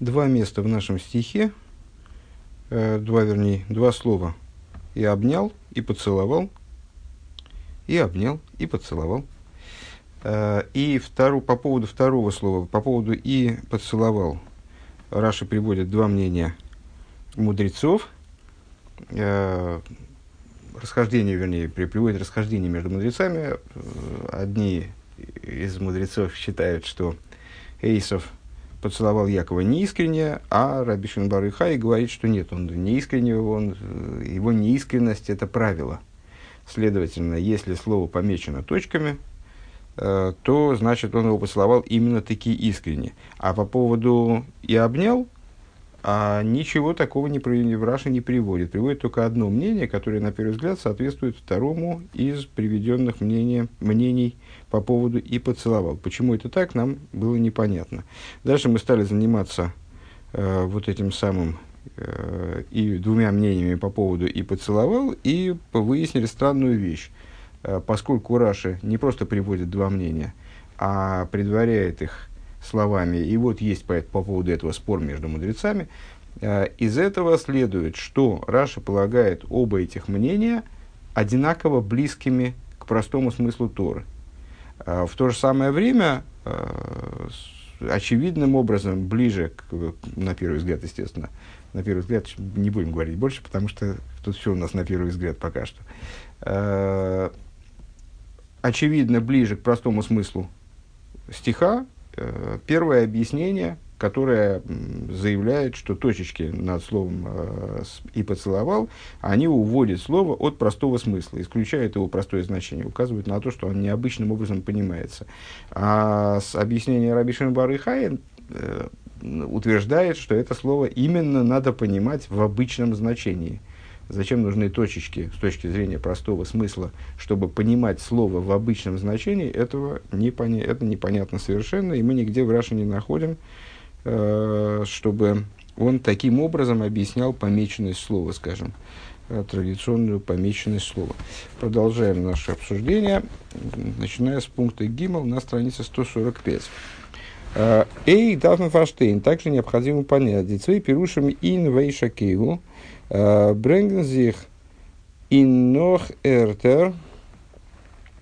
два места в нашем стихе, э, два, вернее, два слова. И обнял, и поцеловал, и обнял, и поцеловал. Э, и втору, по поводу второго слова, по поводу «и поцеловал», Раши приводит два мнения мудрецов. Э, расхождение, вернее, приводит расхождение между мудрецами. Одни из мудрецов считают, что Эйсов поцеловал Якова неискренне, а Раби Шимбар Хай говорит, что нет, он неискренне, он, его неискренность – это правило. Следовательно, если слово помечено точками, э, то значит он его поцеловал именно таки искренне. А по поводу «и обнял», а ничего такого не, в Раше не приводит. Приводит только одно мнение, которое, на первый взгляд, соответствует второму из приведенных мнений, мнений по поводу «и поцеловал». Почему это так, нам было непонятно. Дальше мы стали заниматься э, вот этим самым э, и двумя мнениями по поводу «и поцеловал», и выяснили странную вещь. Э, поскольку Раши не просто приводит два мнения, а предваряет их словами, и вот есть по, по поводу этого спор между мудрецами, э, из этого следует, что Раша полагает оба этих мнения одинаково близкими к простому смыслу Торы – а, в то же самое время, а, очевидным образом, ближе, к, на первый взгляд, естественно, на первый взгляд, не будем говорить больше, потому что тут все у нас на первый взгляд пока что, очевидно, ближе к простому смыслу стиха, первое объяснение которая заявляет, что точечки над словом э, «и поцеловал», они уводят слово от простого смысла, исключают его простое значение, указывают на то, что он необычным образом понимается. А с объяснения Раби Шенбары Хай э, утверждает, что это слово именно надо понимать в обычном значении. Зачем нужны точечки с точки зрения простого смысла, чтобы понимать слово в обычном значении, этого непоня- это непонятно совершенно, и мы нигде в Раше не находим Э, чтобы он таким образом объяснял помеченность слова, скажем, э, традиционную помеченность слова. Продолжаем наше обсуждение, начиная с пункта Гимл на странице 145. Э, Эй, Дафн Фаштейн, также необходимо понять, децвей пирушами ин вейшакейгу, бренгензих ин нох эртер,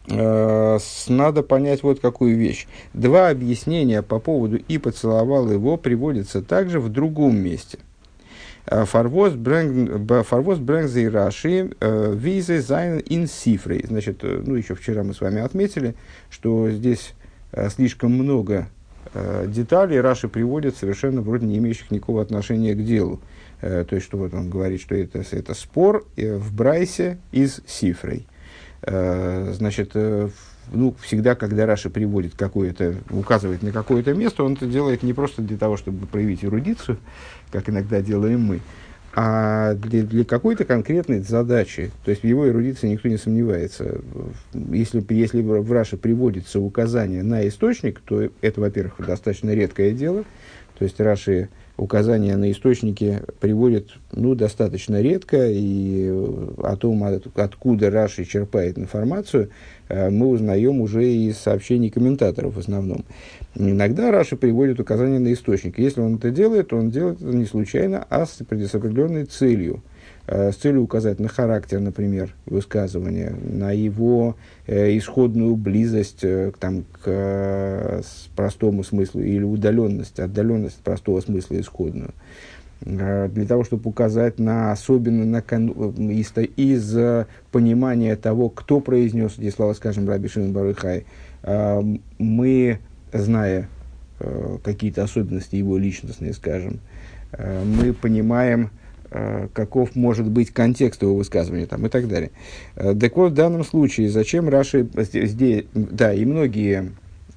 Э, надо понять вот какую вещь. Два объяснения по поводу «и поцеловал его» приводятся также в другом месте. פארוואס ברענגט זיי רש"י э, ווי זיי זיינען אין ספרי. Значит, э, ну, еще вчера мы с вами отметили, что здесь слишком много деталей Раши приводит совершенно вроде не имеющих никакого отношения к делу. То есть, что вот он говорит, что это, это спор в Брайсе из Сифрей. Э, значит, э, ну, всегда, когда Раша приводит какое-то, указывает на какое-то место, он это делает не просто для того, чтобы проявить эрудицию, как иногда делаем мы, а для, для какой-то конкретной задачи. То есть в его эрудиции никто не сомневается. Если, если в Раше приводится указание на источник, то это, во-первых, достаточно редкое дело. То есть Раши указания на источники приводят ну, достаточно редко, и о том, от, откуда Раши черпает информацию, э, мы узнаем уже из сообщений комментаторов в основном. Иногда Раши приводит указания на источник. Если он это делает, то он делает это не случайно, а с определенной целью – с целью указать на характер, например, высказывания, на его э, исходную близость э, там, к э, простому смыслу или удаленность, отдаленность простого смысла исходную. Э, для того, чтобы указать на особенно на, из, из э, понимания того, кто произнес эти слова, скажем, Раби Шимон Барыхай, э, мы, зная э, какие-то особенности его личностные, скажем, э, мы понимаем, Э, каков может быть контекст его высказывания там, и так далее. Э, так вот, в данном случае, зачем Раши здесь, да, и многие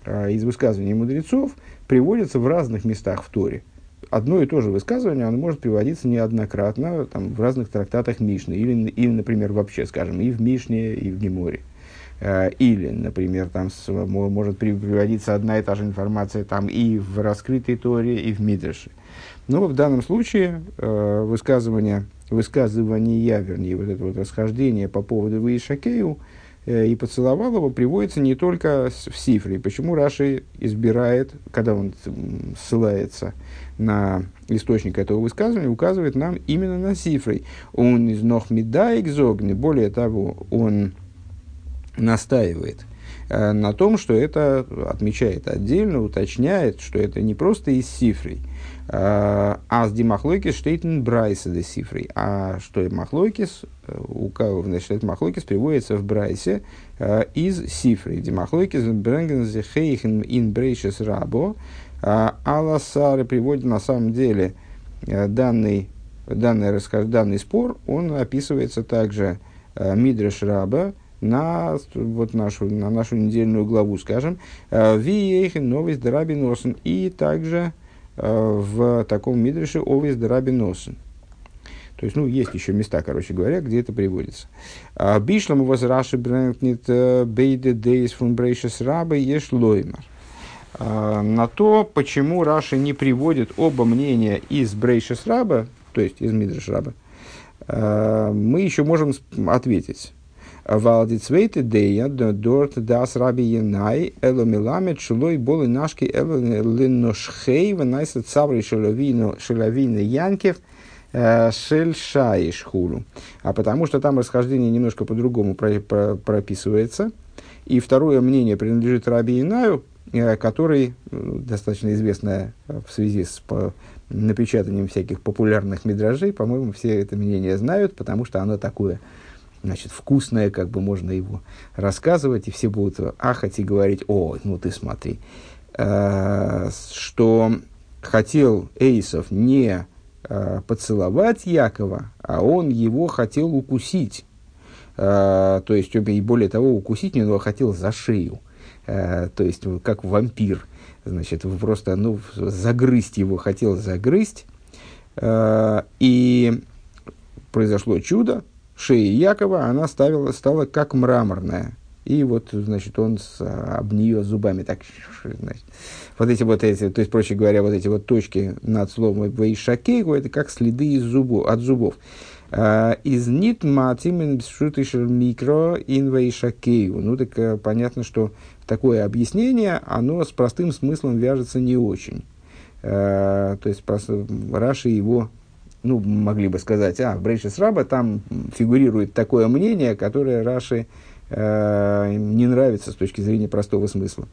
э, из высказываний мудрецов приводятся в разных местах в Торе. Одно и то же высказывание, оно может приводиться неоднократно там, в разных трактатах Мишны, или, или, например, вообще, скажем, и в Мишне, и в Геморе. Или, например, там с, может приводиться одна и та же информация там, и в раскрытой Торе, и в Мидрше. Но в данном случае э, высказывание, высказывание, вернее, вот это вот расхождение по поводу Ваишакею, и поцеловал его, приводится не только в Сифре. Почему Раши избирает, когда он ссылается на источник этого высказывания, указывает нам именно на Сифрой. Он из Нохмида экзогни, более того, он настаивает э, на том, что это отмечает отдельно, уточняет, что это не просто из Сифрой, а с Димахлойкис штейтен Брайса де Сифрой. А что Махлойкис, э, у кого, значит, Махлойкис приводится в Брайсе э, из Сифры. Димахлойкис бренген зе хейхен ин брейшес рабо. А Аласары приводит на самом деле э, данный, данный, данный спор, он описывается также Мидреш Раба, на, вот нашу, на нашу недельную главу, скажем, Виехин новость Дараби Носен, и также в таком мидреше Овес Дараби Носен. То есть, ну, есть еще места, короче говоря, где это приводится. Бишлам вас Раши брэнгнит бейде дейс фун брейшес рабы еш лоймар. На то, почему Раши не приводит оба мнения из брейшес раба, то есть из мидреш раба, мы еще можем ответить. Валди цвейте дея дорт дас раби янай эло миламет шулой болы нашки эло линошхей ванайса цаври шеловина янкев э, шельшаиш хулу. А потому что там расхождение немножко по-другому про, про, прописывается. И второе мнение принадлежит Раби Янаю, э, который э, достаточно известное в связи с напечатанием всяких популярных мидражей. По-моему, все это мнение знают, потому что оно такое – значит, вкусное, как бы можно его рассказывать, и все будут ахать и говорить, о, ну ты смотри, э, что хотел Эйсов не э, поцеловать Якова, а он его хотел укусить. Э, то есть, и более того, укусить него хотел за шею. То есть, как вампир. Значит, просто, ну, загрызть его хотел загрызть. И произошло чудо, шеи Якова, она ставила, стала как мраморная. И вот, значит, он с, об нее зубами так, значит, вот эти вот эти, то есть, проще говоря, вот эти вот точки над словом «вейшакейгу» это как следы из зубов, от зубов. А, из нит матимен микро ин. Ну, так э, понятно, что такое объяснение, оно с простым смыслом вяжется не очень. А, то есть, Раши его ну, могли бы сказать, а, в Брейшис Раба там фигурирует такое мнение, которое Раши э, не нравится с точки зрения простого смысла.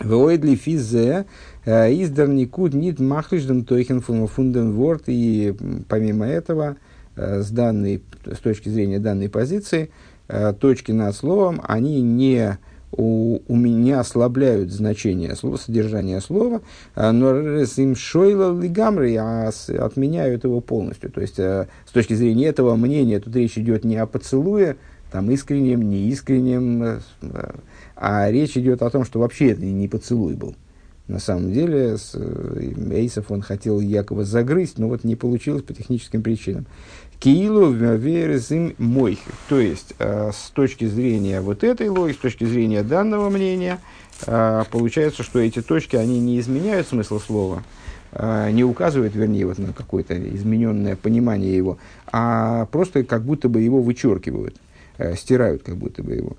Войдли физе э, издер никуд нит махлишдем тойхен фундем ворд. И помимо этого, э, с, данной, с точки зрения данной позиции, э, точки над словом, они не у, у меня ослабляют значение слова, содержание слова, а, но им шойла лигамры, а отменяют его полностью. То есть, э, с точки зрения этого мнения, тут речь идет не о поцелуе, там, искреннем, неискреннем, э, а речь идет о том, что вообще это не поцелуй был. На самом деле, э, Эйсов он хотел Якова загрызть, но вот не получилось по техническим причинам. Киилу верезим мой. То есть, э, с точки зрения вот этой логики, с точки зрения данного мнения, э, получается, что эти точки, они не изменяют смысл слова, э, не указывают, вернее, вот на какое-то измененное понимание его, а просто как будто бы его вычеркивают, стирают как будто бы его.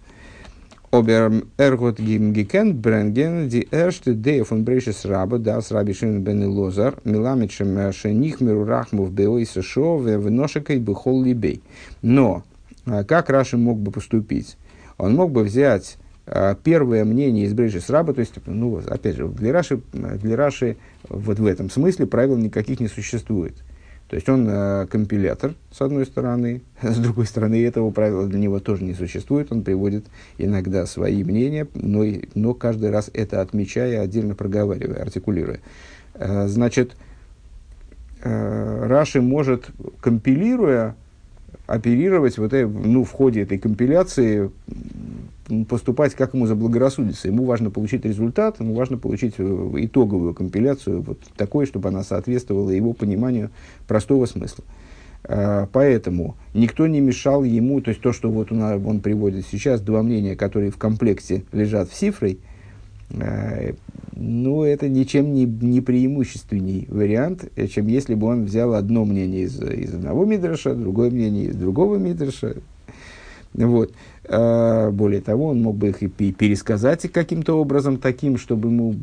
Обер эргот гимгикен бренген ди эрште дея фон брейшес раба дас раби шин бен лозар миламичем шених миру рахмов беой сешо веношекой бихол либей. Но как Раши мог бы поступить? Он мог бы взять первое мнение из Брейшис Раба, то есть, ну, опять же, для Раши, для Раши вот в этом смысле правил никаких не существует. То есть он э, компилятор, с одной стороны, с другой стороны, этого правила для него тоже не существует. Он приводит иногда свои мнения, но, но каждый раз это отмечая, отдельно проговаривая, артикулируя. Э, значит, э, Раши может, компилируя, оперировать вот, ну, в ходе этой компиляции поступать, как ему заблагорассудится. Ему важно получить результат, ему важно получить э, итоговую компиляцию, вот такой, чтобы она соответствовала его пониманию простого смысла. А, поэтому никто не мешал ему, то есть то, что вот он, он приводит сейчас, два мнения, которые в комплекте лежат в цифрой, э, ну, это ничем не, не преимущественней вариант, чем если бы он взял одно мнение из, из одного мидраша, другое мнение из другого мидраша, Вот. А, более того, он мог бы их и пересказать каким-то образом таким, чтобы ему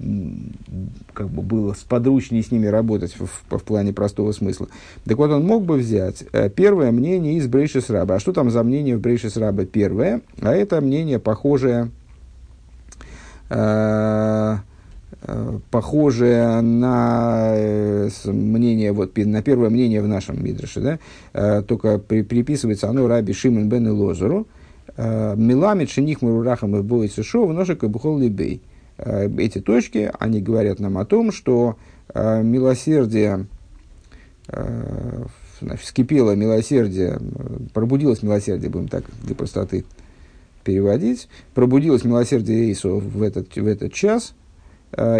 как бы было сподручнее с ними работать в, в, в плане простого смысла. Так вот, он мог бы взять э, первое мнение из Брейшис Раба. А что там за мнение в Брейшис Раба первое? А это мнение похожее, э, похожее на мнение, вот, на первое мнение в нашем Мидрше, да? только при, приписывается оно Раби Шимон бен Лозеру, Э, Миламид шиних мурурахам и боится шов, ножик и бухол либей. Э, эти точки, они говорят нам о том, что э, милосердие, вскипело милосердие, пробудилось милосердие, будем так для простоты переводить, пробудилось милосердие Иисуса в этот, в этот час,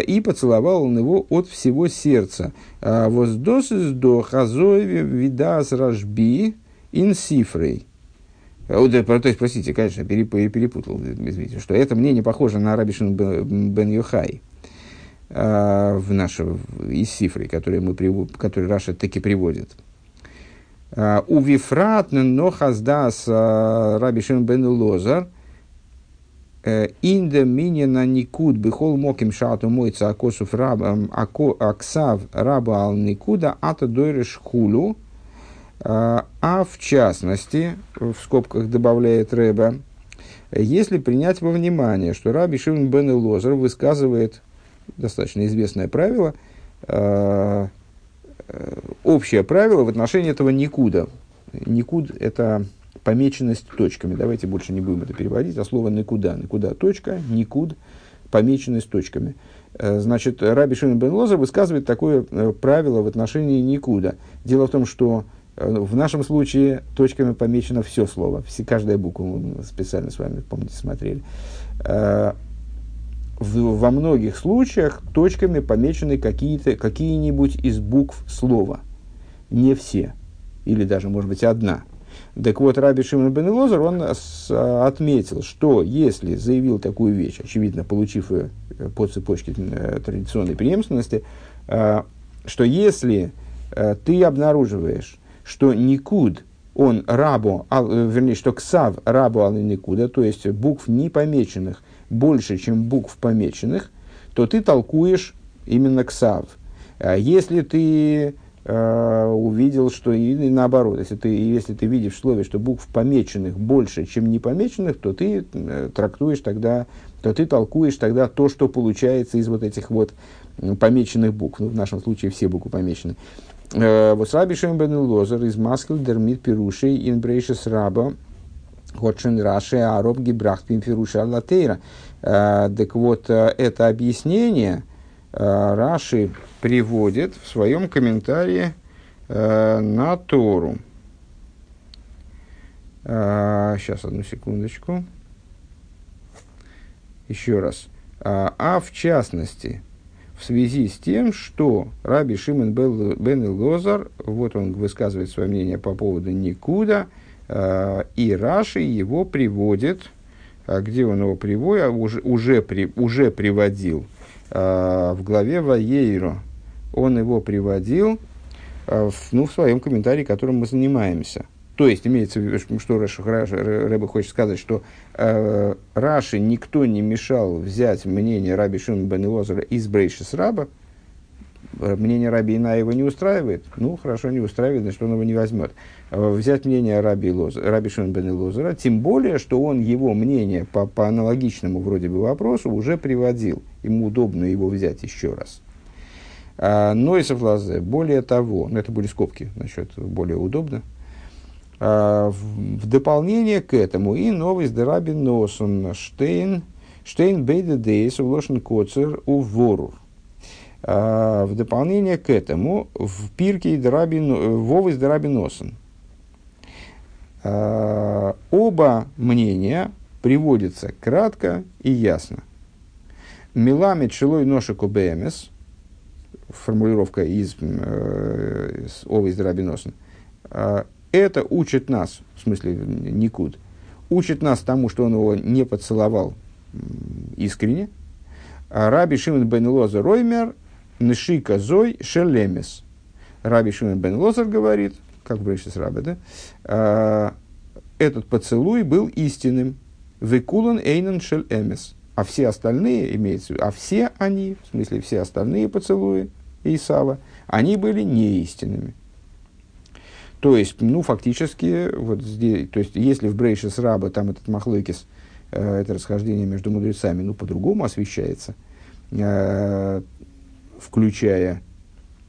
и поцеловал он его от всего сердца. Воздосис до хазоеви видас рожби инсифрей. Э, то есть, простите, конечно, перепутал, извините, что это мнение похоже на Рабишин бен э, в нашем, из Сифры, который, мы, который Раша таки приводит. Э, у Вифрат но хаздас Рабишин бен Лозар Инда минина никуд бихол моким шату мойца акосов рабам аксав раба ал никуда ата дойреш хулю а, а в частности, в скобках добавляет Рэба, если принять во внимание, что Раби Шимон бен Лозер высказывает достаточно известное правило, э, общее правило в отношении этого никуда. Никуд – это помеченность точками. Давайте больше не будем это переводить, а слово никуда. Никуда точка, никуд, помеченность точками. Значит, Раби Шимон бен Лозер высказывает такое правило в отношении никуда. Дело в том, что Э, в нашем случае точками помечено все слово, все, каждая буква, мы специально с вами, помните, смотрели. Э, в, во многих случаях точками помечены какие-то, какие-нибудь из букв слова. Не все. Или даже, может быть, одна. Так вот, Раби Шимон бен Лозер, он с, отметил, что если заявил такую вещь, очевидно, получив ее э, по цепочке традиционной преемственности, что если ты обнаруживаешь что Никуд, он рабу, а, вернее, что Ксав рабу ал Никуда, то есть букв не помеченных больше, чем букв помеченных, то ты толкуешь именно Ксав. А если ты э, увидел, что и, наоборот, если ты, если ты видишь в слове, что букв помеченных больше, чем не помеченных, то ты э, трактуешь тогда, то ты толкуешь тогда то, что получается из вот этих вот помеченных букв. Ну, в нашем случае все буквы помечены. Э, вот Раби Шем бен Лозер из Маскел дермит пирушей ин брейшес раба Хотшен Раши Ароб Гибрахт Пимфируша Аллатейра. Так вот, это объяснение Раши приводит в своем комментарии на Тору. Сейчас, одну секундочку. Еще раз. А в частности, в связи с тем, что Раби Шимон бен Лозар, вот он высказывает свое мнение по поводу Никуда, э, и Раши его приводит, а где он его приводит, а уже, уже, при, уже приводил э, в главе Ваейро, он его приводил э, в, ну, в своем комментарии, которым мы занимаемся. То есть, имеется в виду, что Рэба хочет сказать, что э, Раши никто не мешал взять мнение Раби Шимон бен Илозера из Брейшис Раба. Мнение Раби Ина не устраивает. Ну, хорошо, не устраивает, значит, он его не возьмет. Э, взять мнение Раби, Лоз, Раби Шимон бен Илозера, тем более, что он его мнение по, по аналогичному вроде бы вопросу уже приводил. Ему удобно его взять еще раз. А, но и Лазе, более того, ну, это были скобки насчет более удобно, а, в дополнение к этому и новый Раби Носон Штейн, Штейн Бейда Дейс Лошен Коцер у Ворур. А, в дополнение к этому в пирке Драби, Вовы Драби Носон. А, оба мнения приводятся кратко и ясно. Милами Челой Ношику Бемес, формулировка из, э, из Носон, это учит нас, в смысле Никуд, учит нас тому, что он его не поцеловал искренне. А Раби Шимон бен Лозер Роймер Ншика Зой Шелемес. Раби Шимон бен Лозер говорит, как в Брешис Раби, да, «А, этот поцелуй был истинным. Векулан эйнен шель. А все остальные, имеется а все они, в смысле все остальные поцелуи Исава, они были неистинными. То есть, ну, фактически, вот здесь, то есть, если в Брейше с раба там этот махлыкис, э, это расхождение между мудрецами, ну, по-другому освещается, э, включая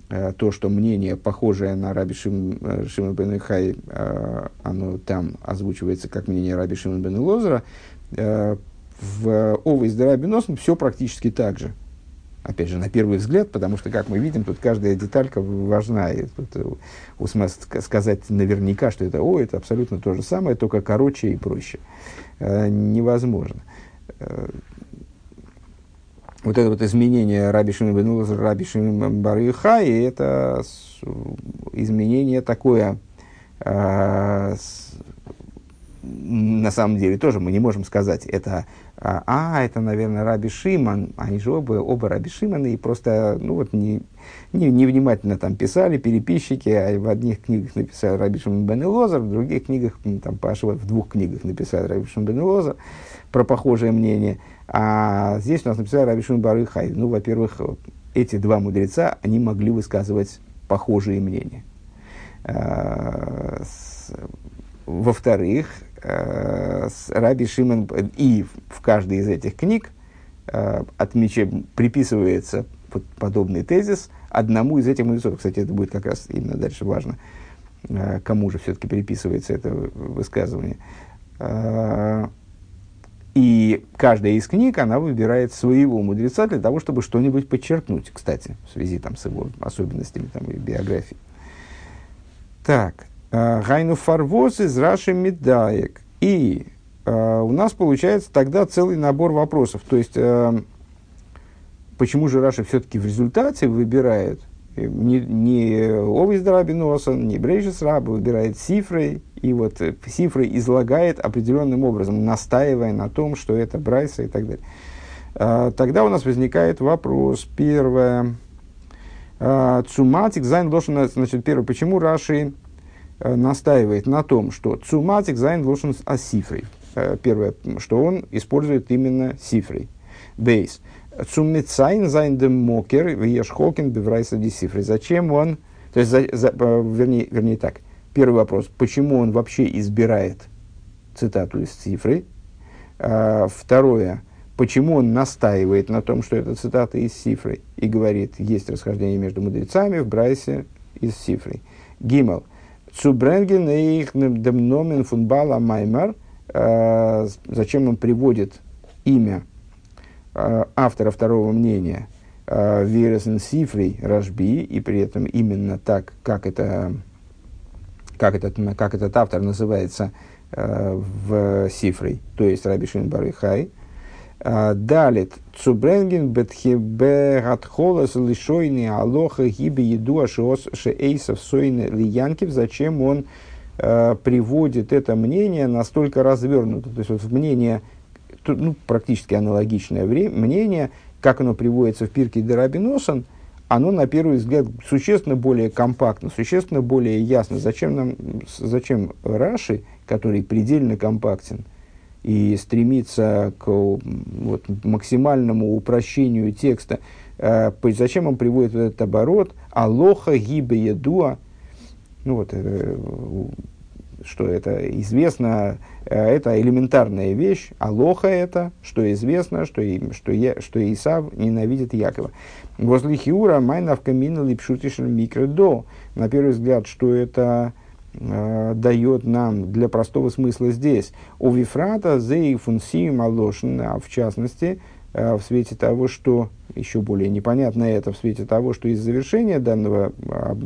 э, то, что мнение, похожее на Раби э, Шимон бен Ихай, э, оно там озвучивается как мнение Раби Шимон бен Лозера, в Овой с Раби Носом все практически так же опять же, на первый взгляд, потому что, как мы видим, тут каждая деталька важна. И тут сказать наверняка, что это, о, это абсолютно то же самое, только короче и проще. Невозможно. Вот это вот изменение Раби Шимон бен Лазар, Раби Шимон и это изменение такое, с, на самом деле тоже мы не можем сказать, это а, а, это, наверное, Раби Шиман, они же оба, оба Раби Шиманы, и просто, ну вот, не, не, невнимательно там писали переписчики, а в одних книгах написали Раби Шиман бен Лозер, в других книгах, там, Паша вот в двух книгах написали Раби Шиман бен Лозер про похожее мнение, а здесь у нас написали Раби Шиман Барыхай. Ну, во-первых, эти два мудреца, они могли высказывать похожие мнения. А, во-вторых, э, Раби Шимон и в каждой из этих книг э, отмеча, приписывается подобный тезис одному из этих мудрецов. Кстати, это будет как раз именно дальше важно, кому же все-таки приписывается это высказывание. Э, и каждая из книг, она выбирает своего мудреца для того, чтобы что-нибудь подчеркнуть, кстати, в связи там, с его особенностями там, и биографией. Так, Гайну фарвоз из Раши Медаек. И э, у нас получается тогда целый набор вопросов. То есть, э, почему же Раша все-таки в результате выбирает э, не, не Овис Драбиносан, не Брейшис Раба, выбирает Сифрой, и вот э, Сифрой излагает определенным образом, настаивая на том, что это Брайса и так далее. Э, тогда у нас возникает вопрос. Первое. Э, Цуматик, Зайн Лошен, значит, первое, почему Раши Э, настаивает на том, что цуматик зайн лошен асифрей. Э, первое, что он использует именно сифрей. Бейс. Цумицайн зайн дем мокер вешхолкен беврайса дисифрей. Зачем он, то есть, за, за, э, вернее, вернее так, первый вопрос, почему он вообще избирает цитату из цифры? Второе, почему он настаивает на том, что это цитата из цифры, и говорит, есть расхождение между мудрецами в Брайсе из цифры. Гимел. Цубренген их демномен фунбала маймар. Э, зачем он приводит имя автора второго мнения э, Виресен Сифрей Рашби, и при этом именно так, как, это, как, этот, как этот автор называется в Сифрей, то есть Раби Шин Барыхай. Далит цубренген бетхебе гатхолас лишойни алоха гибе еду шеэйсов сойны лиянкив. Зачем он э, приводит это мнение настолько развернуто? То есть вот мнение, ну, практически аналогичное время, мнение, как оно приводится в Пирке Дарабиносан, оно, на первый взгляд, существенно более компактно, существенно более ясно. Зачем нам, зачем Раши, который предельно компактен – и стремится к вот, максимальному упрощению текста. Э, зачем он приводит этот оборот? Алоха гибе едуа. Ну вот, э, что это известно, э, это элементарная вещь. Алоха это, что известно, что, и, что, я, что Исав ненавидит Якова. Возле Хиура майнав камина липшутишен микродо. На первый взгляд, что это э, дает нам для простого смысла здесь. У Вифрата зей фунсием алошин, а в частности, в свете того, что, еще более непонятно это, в свете того, что из завершения данного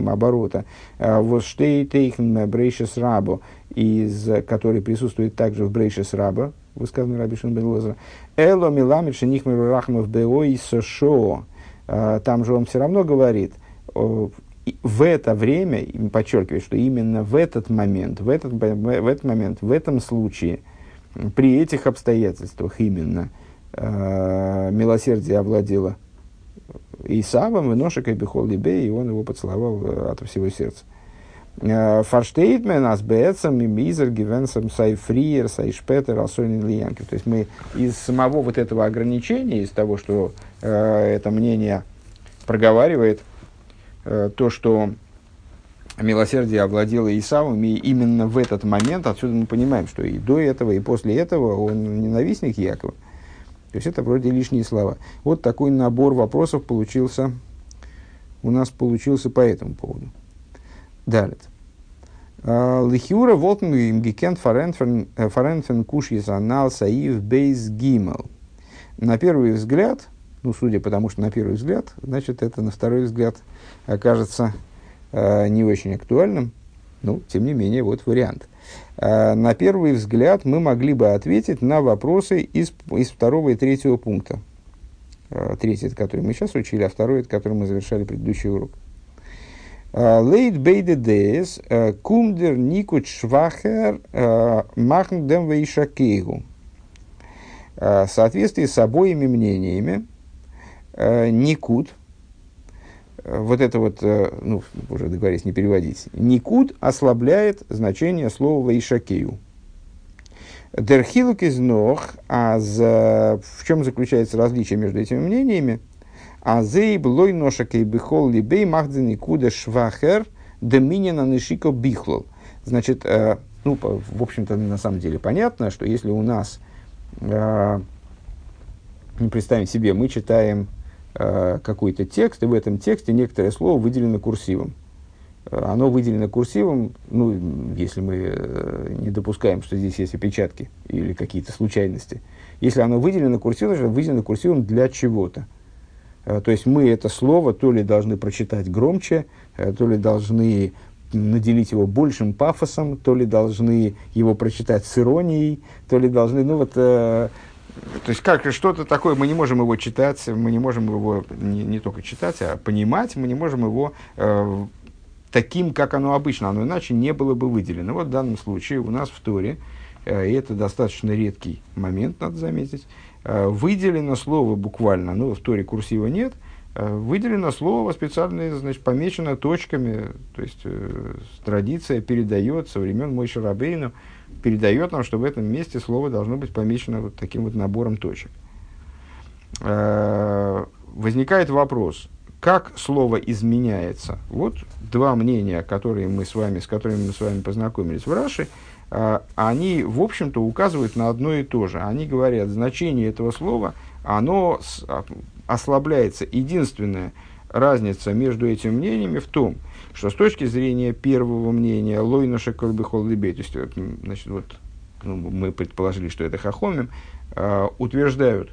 оборота, э, вот штейтейхн брейшес рабо, из который присутствует также в брейшес раба, высказанный Раби Шин бен Эло миламид шенихмер рахмов беой сошо. Э, там же он все равно говорит, в это время, подчеркиваю, что именно в этот момент, в этот, в этот момент, в этом случае, при этих обстоятельствах именно э, милосердие овладело Исавом, и Ношек и Бехол и он его поцеловал э, от всего сердца. Фарштейтмен, Асбецем, Мизер, Гивенсом, Сайфриер, Сайшпетер, Асойнин Лиянкив. То есть мы из самого вот этого ограничения, из того, что э, это мнение проговаривает, э, то, что милосердие овладело Исавом, и именно в этот момент, отсюда мы понимаем, что и до этого, и после этого он ненавистник Якова. Есть это вроде лишние слова. Вот такой набор вопросов получился, у нас получился по этому поводу. Далее. А, Лихюра волтен им гекент фаренфен куш анал саив бейс гимел. На первый взгляд, ну, судя по тому, что на первый взгляд, значит, это на второй взгляд окажется э, не очень актуальным. Ну, тем не менее, вот вариант. Э, на первый взгляд мы могли бы ответить на вопросы из, из второго и третьего пункта. Э, третий, это который мы сейчас учили, а второй, это который мы завершали предыдущий урок. Лейт бейде дес, кумдер никут швахер махн дем вейшакейгу. В соответствии с обоими мнениями, никут, вот это вот, ну, уже договорились не переводить, никут ослабляет значение слова вейшакею. Дерхилук из ног, а в чем заключается различие между этими мнениями? А зейб лой ношакей бихол либей махдзини куда швахер доминина нишико бихлол. Значит, э, ну, в общем-то, на самом деле понятно, что если у нас, э, представим себе, мы читаем э, какой-то текст, и в этом тексте некоторое слово выделено курсивом. Э, оно выделено курсивом, ну, если мы э, не допускаем, что здесь есть опечатки или какие-то случайности. Если оно выделено курсивом, значит, выделено курсивом для чего-то. То есть мы это слово то ли должны прочитать громче, то ли должны наделить его большим пафосом, то ли должны его прочитать с иронией, то ли должны, ну вот, то есть как что-то такое, мы не можем его читать, мы не можем его не, не только читать, а понимать, мы не можем его э, таким, как оно обычно, оно иначе не было бы выделено. Вот в данном случае у нас в Торе, э, и это достаточно редкий момент, надо заметить, Э, выделено слово буквально, ну, в Торе курсива нет, э, выделено слово специально, значит, помечено точками, то есть э, традиция передает со времен Мой Шарабейну, передает нам, что в этом месте слово должно быть помечено вот таким вот набором точек. Э, возникает вопрос, как слово изменяется? Вот два мнения, которые мы с вами, с которыми мы с вами познакомились в Раши – а, они, в общем-то, указывают на одно и то же. Они говорят, значение этого слова, оно ослабляется. Единственная разница между этими мнениями в том, что с точки зрения первого мнения, лойна шеколбихол либей, то есть, значит, вот, ну, мы предположили, что это хахомим, э, утверждают,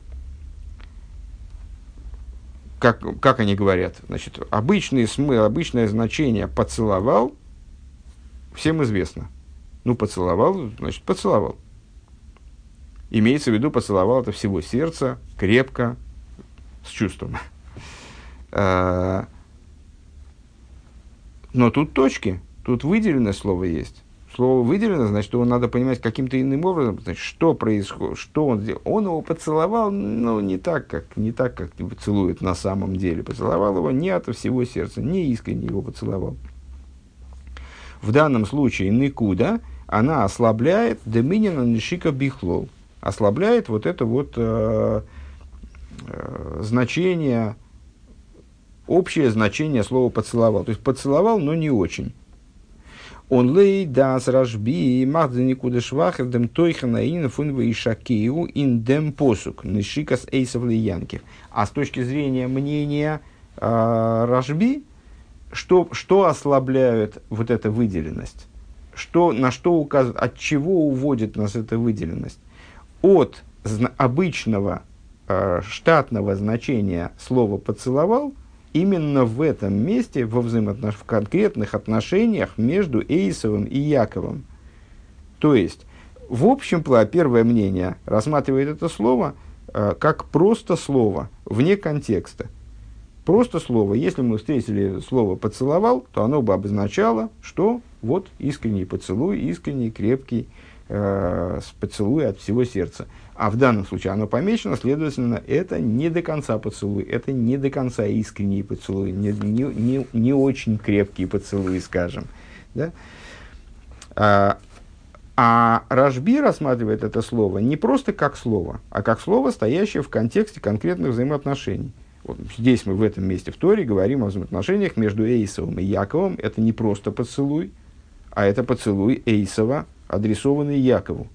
как, как они говорят, значит, обычный смысл, обычное значение «поцеловал» всем известно. Ну, поцеловал, значит, поцеловал. Имеется в виду, поцеловал это всего сердца, крепко, с чувством. Но тут точки, тут выделенное слово есть. Слово выделено, значит, его надо понимать каким-то иным образом, значит, что происходит, что он сделал. Он его поцеловал, ну, не так, как, не так, как целует на самом деле. Поцеловал его не от всего сердца, не искренне его поцеловал. В данном случае никуда она ослабляет доминина нишика бихлол, ослабляет вот это вот э, э, значение, общее значение слова поцеловал. То есть поцеловал, но не очень. Он лей дас рашби махда никуда швахер дем тойха наина фунва и шакиу ин дем посук нишикас эйсов янкив. А с точки зрения мнения э, рашби, что, что ослабляет вот эта выделенность? что, на что указывает, от чего уводит нас эта выделенность? От обычного э, штатного значения слова «поцеловал» именно в этом месте, во взаимоотнош... в конкретных отношениях между Эйсовым и Яковом. То есть, в общем, первое мнение рассматривает это слово э, как просто слово, вне контекста. Просто слово. Если мы встретили слово «поцеловал», то оно бы обозначало, что вот искренний поцелуй, искренний, крепкий э, поцелуй от всего сердца. А в данном случае оно помечено, следовательно, это не до конца поцелуй, это не до конца искренний поцелуй, не, не, не, не очень крепкий поцелуй, скажем. Да? А, а Рашби рассматривает это слово не просто как слово, а как слово, стоящее в контексте конкретных взаимоотношений. Вот здесь мы в этом месте в Торе говорим о взаимоотношениях между Эйсовым и Яковом. Это не просто поцелуй, а это поцелуй Эйсова, адресованный Якову.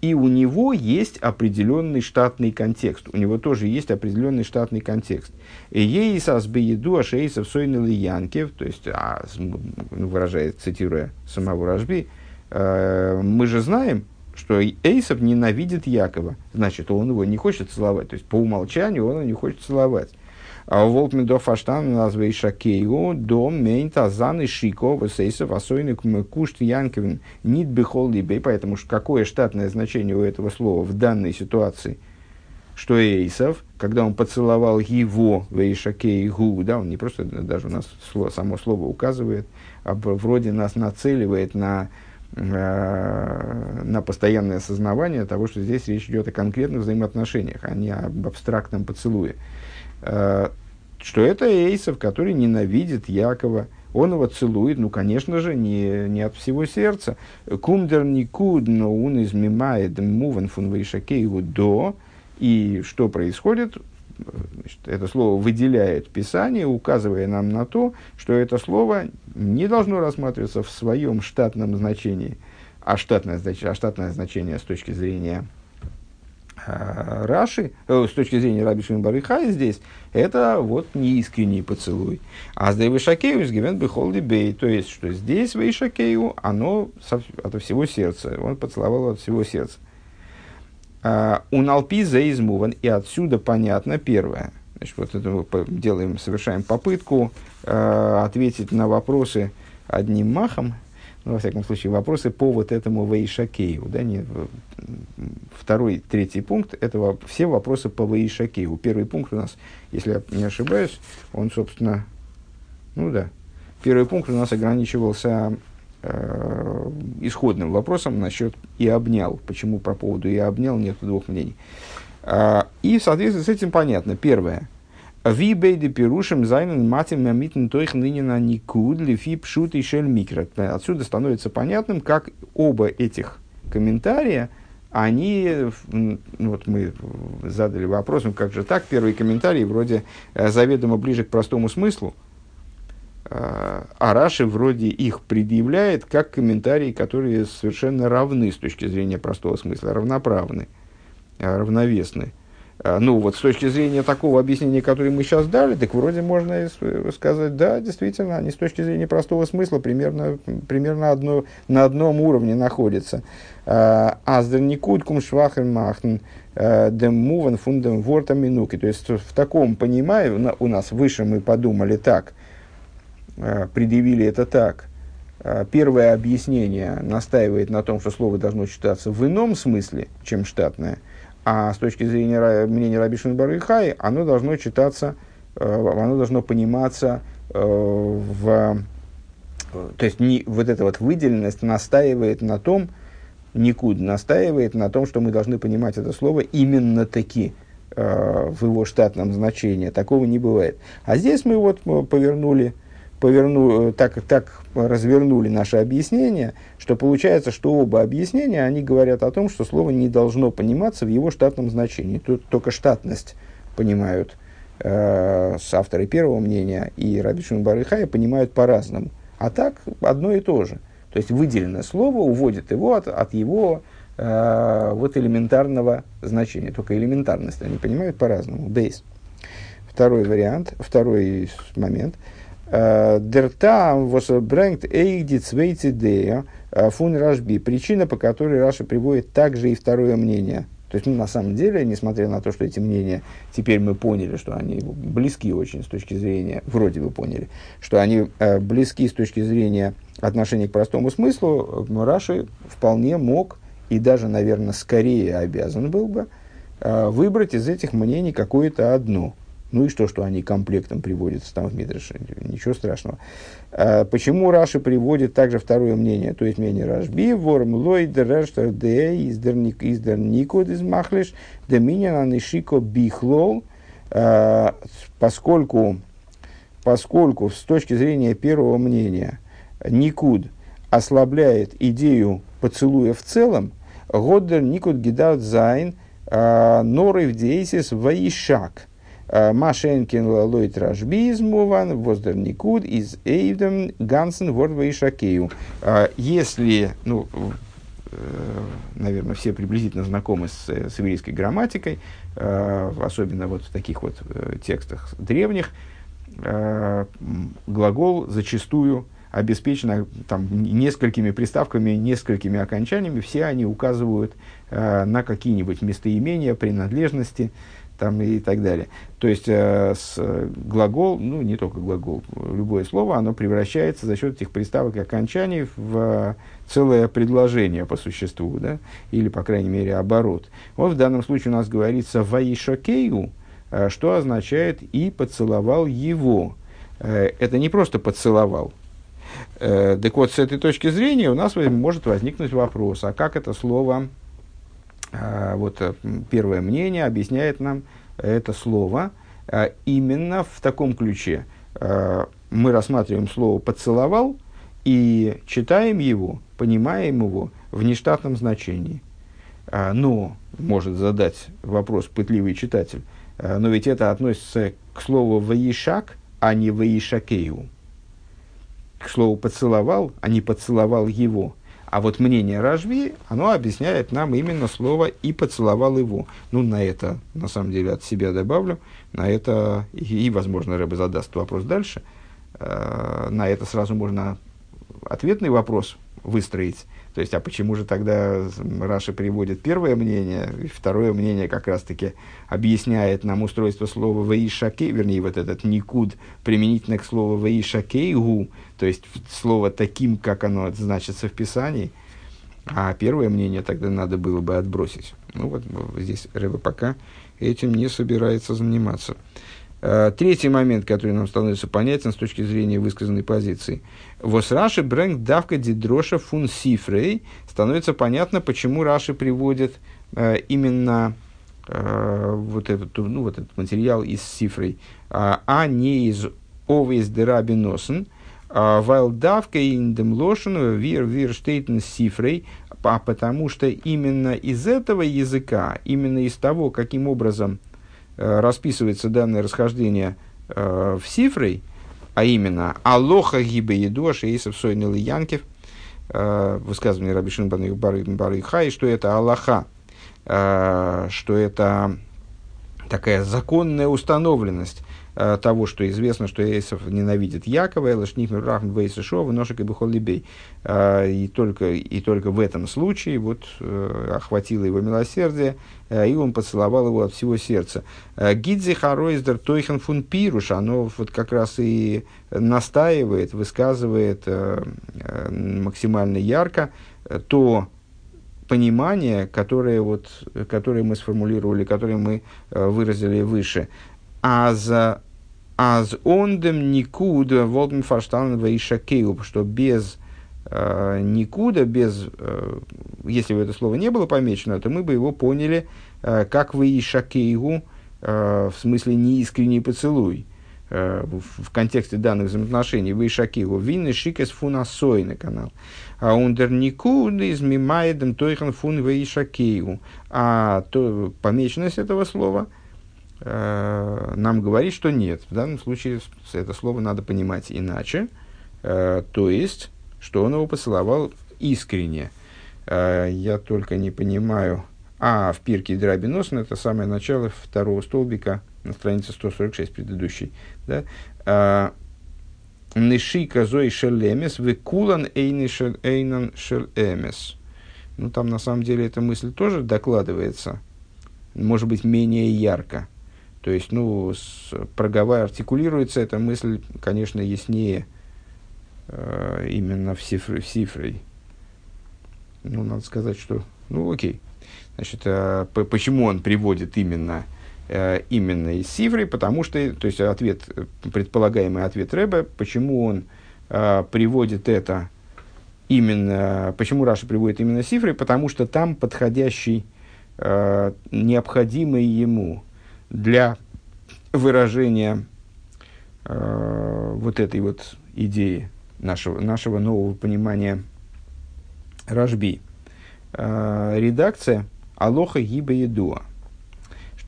И у него есть определенный штатный контекст. У него тоже есть определенный штатный контекст. Ейсас бееду ашейсов сойнил янкев, то есть, а, ну, выражает, цитируя самого Рашби, э, мы же знаем, что Эйсов ненавидит Якова. Значит, он его не хочет целовать. То есть, по умолчанию он его не хочет целовать. А волк медов аштан назвей шакею дом мейн тазан и шико васейсов асойник кушт янковин нит бихол либей. Поэтому какое штатное значение у этого слова в данной ситуации? Что Эйсов, когда он поцеловал его вейшакейгу, да, он не просто даже у нас слово, само слово указывает, а вроде нас нацеливает на э, на постоянное осознавание того, что здесь речь идет о конкретных взаимоотношениях, а не об абстрактном поцелуе. Э, что это Эйсов, который ненавидит Якова. Он его целует, ну, конечно же, не, не от всего сердца. Кумдер никуд, но он измимает муван фун его до. И что происходит? Значит, это слово выделяет Писание, указывая нам на то, что это слово не должно рассматриваться в своем штатном значении, а штатное, а штатное значение с точки зрения Раши, э, с точки зрения Раби Барыхая здесь, это вот неискренний поцелуй. А с Вейшакею с Гивен Бехолди Бей, то есть, что здесь Вейшакею, оно от всего сердца, он поцеловал от всего сердца. А, у Налпи заизмуван, и отсюда понятно первое. Значит, вот это мы делаем, совершаем попытку э, ответить на вопросы одним махом, ну, во всяком случае, вопросы по вот этому Ваишакею. Да, не, второй, третий пункт – это все вопросы по Ваишакею. Первый пункт у нас, если я не ошибаюсь, он, собственно, ну да, первый пункт у нас ограничивался э, исходным вопросом насчет «и обнял». Почему по поводу «и обнял» нет двух мнений. Э, и в соответствии с этим понятно. Первое – Ви бейде пирушим зайнен матим мамитн тойх ныне на никуд лифи пшут и шель микро. Отсюда становится понятным, как оба этих комментария, они, вот мы задали вопрос, ну как же так, первый комментарий вроде э, заведомо ближе к простому смыслу, э, а Раши вроде их предъявляет как комментарии, которые совершенно равны с точки зрения простого смысла, равноправны, э, равновесны. А, ну, вот с точки зрения такого объяснения, которое мы сейчас дали, так вроде можно сказать, да, действительно, они с точки зрения простого смысла примерно, примерно одно, на одном уровне находятся. А, Аздерникут кум швахен махн а, дем муван фундем ворта минуки. То есть в таком понимании у нас выше мы подумали так, предъявили это так. Первое объяснение настаивает на том, что слово должно читаться в ином смысле, чем штатное – а с точки зрения мнения Рабишин Барыхай, оно должно читаться, э, оно должно пониматься э, в... То есть не, вот эта вот выделенность настаивает на том, никуда настаивает на том, что мы должны понимать это слово именно таки э, в его штатном значении. Такого не бывает. А здесь мы вот повернули поверну, так, так развернули наше объяснение, что получается, что оба объяснения, они говорят о том, что слово не должно пониматься в его штатном значении. Тут только штатность понимают э, с авторы первого мнения и Раби Барыхая понимают по-разному. А так одно и то же. То есть выделенное слово уводит его от, от его э, вот элементарного значения. Только элементарность они понимают по-разному. Бейс. Второй вариант, второй момент – Дерта восбрэнгт эйди цвейцидея фун Рашби. Причина, по которой Раша приводит также и второе мнение. То есть, ну, на самом деле, несмотря на то, что эти мнения, теперь мы поняли, что они близки очень с точки зрения, вроде бы поняли, что они э, близки с точки зрения отношения к простому смыслу, Раши вполне мог и даже, наверное, скорее обязан был бы э, выбрать из этих мнений какое-то одно – ну и что, что они комплектом приводятся там в Мидреше? Ничего страшного. А, почему Раши приводит также второе мнение, то есть мнение Рашби, ворм лой дерештер де издер никод из махлиш, доминиан анишико бихлол, а, поскольку, поскольку с точки зрения первого мнения никуд ослабляет идею поцелуя в целом, Годдер никуд гидарт зайн норы в дейсис ваишак. Машенкин лойт ражбизмуван воздер никуд из эйвдем гансен ворд ваишакею. Если, ну, наверное, все приблизительно знакомы с, с еврейской грамматикой, особенно вот в таких вот текстах древних, глагол зачастую обеспечена там, несколькими приставками, несколькими окончаниями, все они указывают э, на какие-нибудь местоимения, принадлежности там, и так далее. То есть э, с, глагол, ну не только глагол, любое слово, оно превращается за счет этих приставок и окончаний в целое предложение по существу, да? или, по крайней мере, оборот. Вот в данном случае у нас говорится «ваишакею», э, что означает «и поцеловал его». Э, это не просто поцеловал, Э, так вот, с этой точки зрения у нас может возникнуть вопрос, а как это слово, э, вот э, первое мнение объясняет нам это слово именно в таком ключе. Мы рассматриваем слово «поцеловал» и читаем его, понимаем его в нештатном значении. Но, может задать вопрос пытливый читатель, но ведь это относится к слову «воишак», а не «воишакею» к слову, поцеловал, а не поцеловал его. А вот мнение Ражви, оно объясняет нам именно слово «и поцеловал его». Ну, на это, на самом деле, от себя добавлю. На это, и, и возможно, Рэбе задаст вопрос дальше. Э, на это сразу можно ответный вопрос выстроить. То есть, а почему же тогда Раша приводит первое мнение, и второе мнение как раз-таки объясняет нам устройство слова «ваишакей», вернее, вот этот «никуд» применительно к слову «ваишакейгу», то есть слово таким, как оно значится в Писании, а первое мнение тогда надо было бы отбросить. Ну вот здесь Рэба пока этим не собирается заниматься. Э, третий момент, который нам становится понятен с точки зрения высказанной позиции. Вос Раши брэнг давка дидроша фун сифрей. Становится понятно, почему Раши приводит э, именно э, вот, этот, ну, вот этот материал из сифрей, э, а не из овес дераби носен. Вайл давка индем лошен вир вир штейтен сифрей, а потому что именно из этого языка, именно из того, каким образом расписывается данное расхождение э, в сифрой, а именно «Алоха гибе еду, шейсов сойнил янкев», э, высказывание Рабишин Бары Хай, что это Аллаха, э, что это такая законная установленность, Э, того, что известно, что Эйсов ненавидит Якова, Элашнихмер Рахм Вейсышова, Ношек и Бехолибей. Э, и только, и только в этом случае вот, э, охватило его милосердие, и он поцеловал его от всего сердца. Гидзи Харойздер Тойхан фун Пируш, оно вот как раз и настаивает, высказывает максимально ярко то понимание, которое, вот, которое мы сформулировали, которое мы выразили выше – аз, аз ондем никуда волтен фарштан вейшакею, что без э, никуда, без, э, если бы это слово не было помечено, то мы бы его поняли э, как вейшакею, э, в смысле неискренний поцелуй. Э, в, контексте данных взаимоотношений вейшакею, винны шикес фунасой на канал. А ундер никуда из мимаедем тойхан фун вейшакею. А то, помеченность этого слова – Э, нам говорит, что нет. В данном случае это слово надо понимать иначе. Э, то есть, что он его поцеловал искренне. Э, я только не понимаю. А, в пирке Драбиносн, это самое начало второго столбика на странице 146 предыдущей. Да? Нишика зои шелемес, векулан эйнан шелемес. Ну, там на самом деле эта мысль тоже докладывается, может быть, менее ярко. То есть, ну, с, проговаривая, артикулируется эта мысль, конечно, яснее э, именно в, цифре, в цифре. Ну, надо сказать, что... Ну, окей. Значит, э, почему он приводит именно, э, именно из цифры? Потому что, то есть, ответ, предполагаемый ответ Рэба, почему он э, приводит это именно... Почему Раша приводит именно цифры? Потому что там подходящий, э, необходимый ему для выражения э, вот этой вот идеи нашего, нашего нового понимания Рашби. Э, редакция Алоха Гиба Едуа.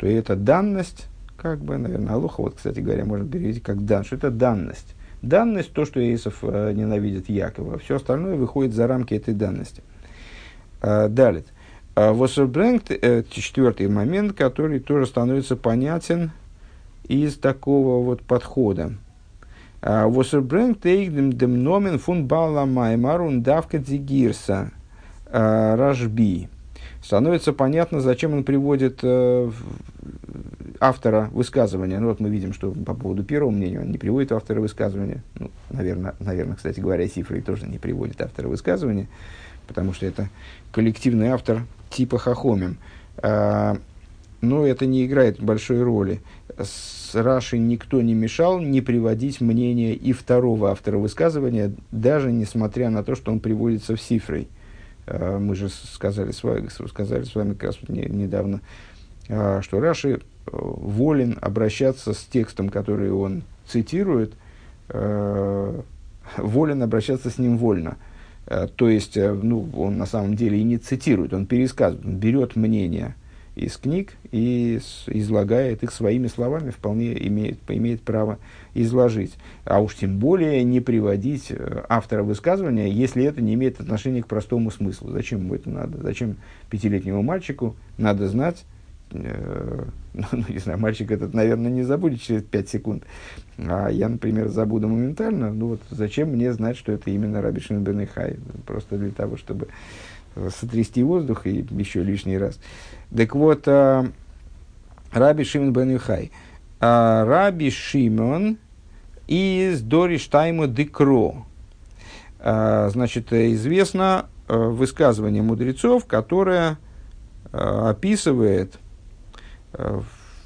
Что это данность, как бы, наверное, Алоха, вот, кстати говоря, можно перевести как дан, что это данность. Данность, то, что Иисов э, ненавидит Якова. Все остальное выходит за рамки этой данности. Э, далее. Воссербрэнкт, э, четвертый момент, который тоже становится понятен из такого вот подхода. Воссербрэнкт эйгдем дем номен фун бала маймарун давка дзигирса рашби. Становится понятно, зачем он приводит э, автора высказывания. Ну вот мы видим, что по поводу первого мнения он не приводит автора высказывания. Ну, наверное, наверное, кстати говоря, Сифрой тоже не приводит автора высказывания, потому что это коллективный автор типа Хахомим. А, но это не играет большой роли. С Раши никто не мешал не приводить мнение и второго автора высказывания, даже несмотря на то, что он приводится в Сифрой. А, мы же сказали с вами, сказали с вами как раз не, недавно, а, что Раши э, волен обращаться с текстом, который он цитирует, э, волен обращаться с ним вольно. Э, то есть, э, ну, он на самом деле и не цитирует, он пересказывает, он берет мнение из книг и излагает их своими словами, вполне имеет, имеет право изложить. А уж тем более не приводить э, автора высказывания, если это не имеет отношения к простому смыслу. Зачем ему это надо? Зачем пятилетнему мальчику надо знать, э, ну, не знаю, мальчик этот, наверное, не забудет через пять секунд, а я, например, забуду моментально. Ну вот зачем мне знать, что это именно Раби Шимон бен Ихай? Просто для того, чтобы сотрясти воздух и еще лишний раз. Так вот, э, Раби Шимон бен Ихай. Э, Раби Шимон из Дори Штайма Декро. Э, значит, известно высказывание мудрецов, которое описывает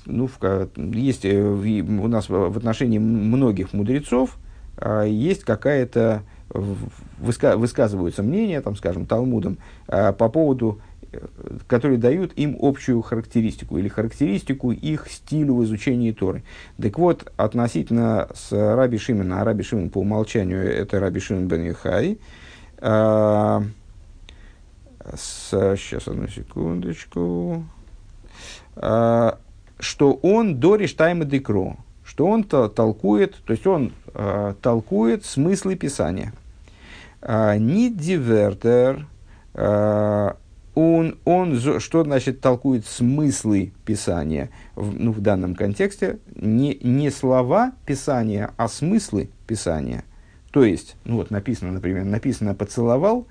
ну, в, есть э, у нас в отношении многих мудрецов а, есть какая-то выска, высказываются мнения, там, скажем, Талмудом а, по поводу, э, которые дают им общую характеристику или характеристику их стилю в изучении Торы. Так вот, относительно с Раби Шимена, а Раби Шимен по умолчанию это Раби Шимен бен Юхай, а, с, сейчас, одну секундочку. А, что он до Риштайма Декро, что он толкует, то есть он э, толкует смыслы Писания. А, не дивертер, э, он, он, что значит толкует смыслы Писания в, ну, в данном контексте, не, не слова Писания, а смыслы Писания. То есть, ну вот написано, например, написано «поцеловал»,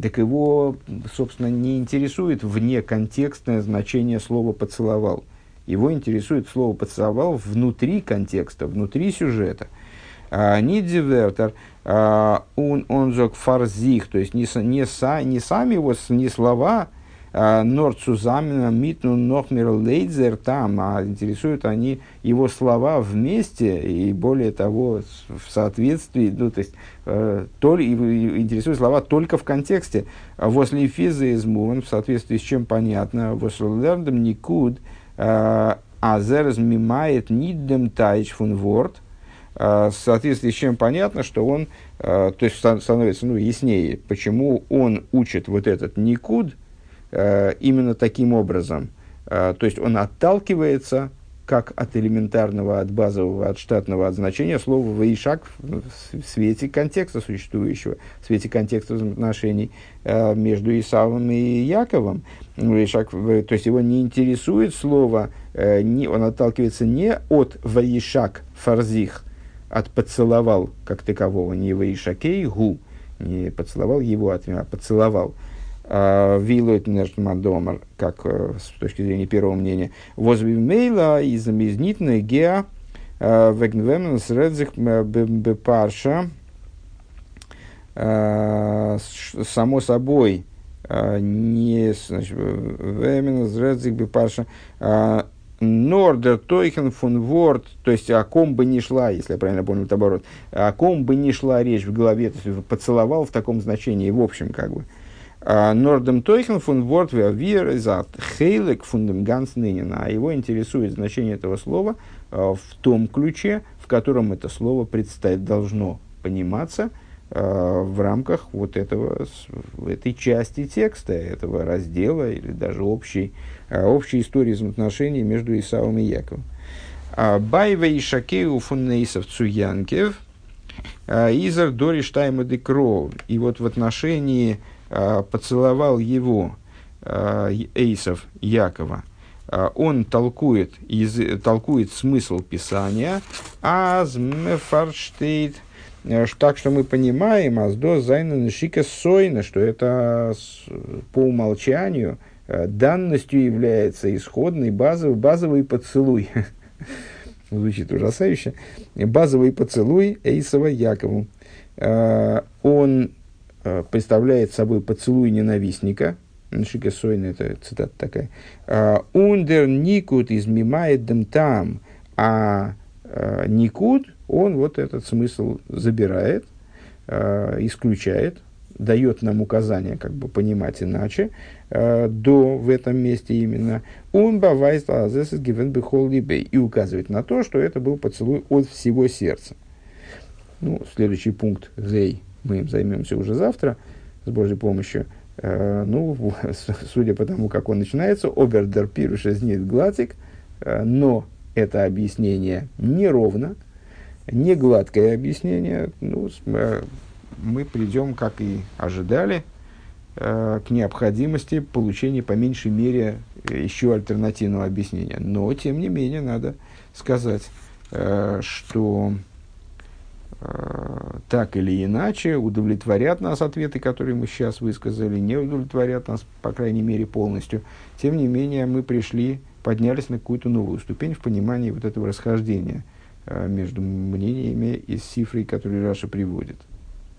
так его, собственно, не интересует вне контекстное значение слова «поцеловал». Его интересует слово «поцеловал» внутри контекста, внутри сюжета. А, не дивертер, а, он, он же фарзих, то есть не, не, са, не сами его, не слова, а, Норцузамина Митну Нохмер Лейдзер там, а интересуют они его слова вместе и более того в соответствии, ну, то есть э, только, интересуют слова только в контексте. Возле физы из в соответствии с чем понятно, возле лердом никуд, Азерс мимает ниддем тайч фун ворд, в соответствии с чем понятно, что он, то есть становится ну, яснее, почему он учит вот этот никуд именно таким образом. То есть он отталкивается как от элементарного, от базового, от штатного, от значения слова «ваишак» в свете контекста существующего, в свете контекста взаимоотношений э, между Исавом и Яковом. «Ваишак», то есть его не интересует слово, э, не, он отталкивается не от «ваишак» фарзих, от «поцеловал» как такового, не «ваишакей гу», не поцеловал его, а поцеловал – Вилует Нерштмадомар, как э, с точки зрения первого мнения. Возвимейла и замезнитная геа э, вегнвемен с редзих э, бепарша. Само собой, не вемен с редзих бепарша. Нордер Тойхен фун Ворд, то есть о ком бы ни шла, если я правильно помню, оборот, о ком бы ни шла речь в голове, то есть поцеловал в таком значении, в общем, как бы. Uh, Нордем Тойхен фун Ворт Вер Зат Хейлек фундем Ганс. А его интересует значение этого слова в том ключе, в котором это слово представить должно пониматься в рамках вот этого, этой части текста, этого раздела или даже общей, общей истории взаимоотношений между Исавом и Яковом. Байва и Шакеу фуннейсов Цуянкев, Изар Дори Штайма. И вот в отношении поцеловал его Эйсов Якова, он толкует, толкует смысл Писания, а мефарштейт – Э, так что мы понимаем, аздо зайна шика сойна, что это по умолчанию э, данностью является исходный базовый, базовый поцелуй. Звучит ужасающе. Базовый поцелуй Эйсова Якову. Э, он представляет собой поцелуй ненавистника. Шика Сойна, это цитата такая. Ундер никут измимает дем там, а никут он вот этот смысл забирает, э, исключает, дает нам указание, как бы понимать иначе, э, до в этом месте именно. Он бавайст и указывает на то, что это был поцелуй от всего сердца. Ну, следующий пункт, Зей, мы им займемся уже завтра, с Божьей помощью. Э, ну, судя по тому, как он начинается, обердер пируша знит глацик, э, но это объяснение неровно, не гладкое объяснение, ну, э, мы придем, как и ожидали, э, к необходимости получения по меньшей мере еще альтернативного объяснения. Но, тем не менее, надо сказать, э, что так или иначе удовлетворят нас ответы, которые мы сейчас высказали, не удовлетворят нас, по крайней мере, полностью. Тем не менее, мы пришли, поднялись на какую-то новую ступень в понимании вот этого расхождения – между мнениями из цифры, которые Раша приводит.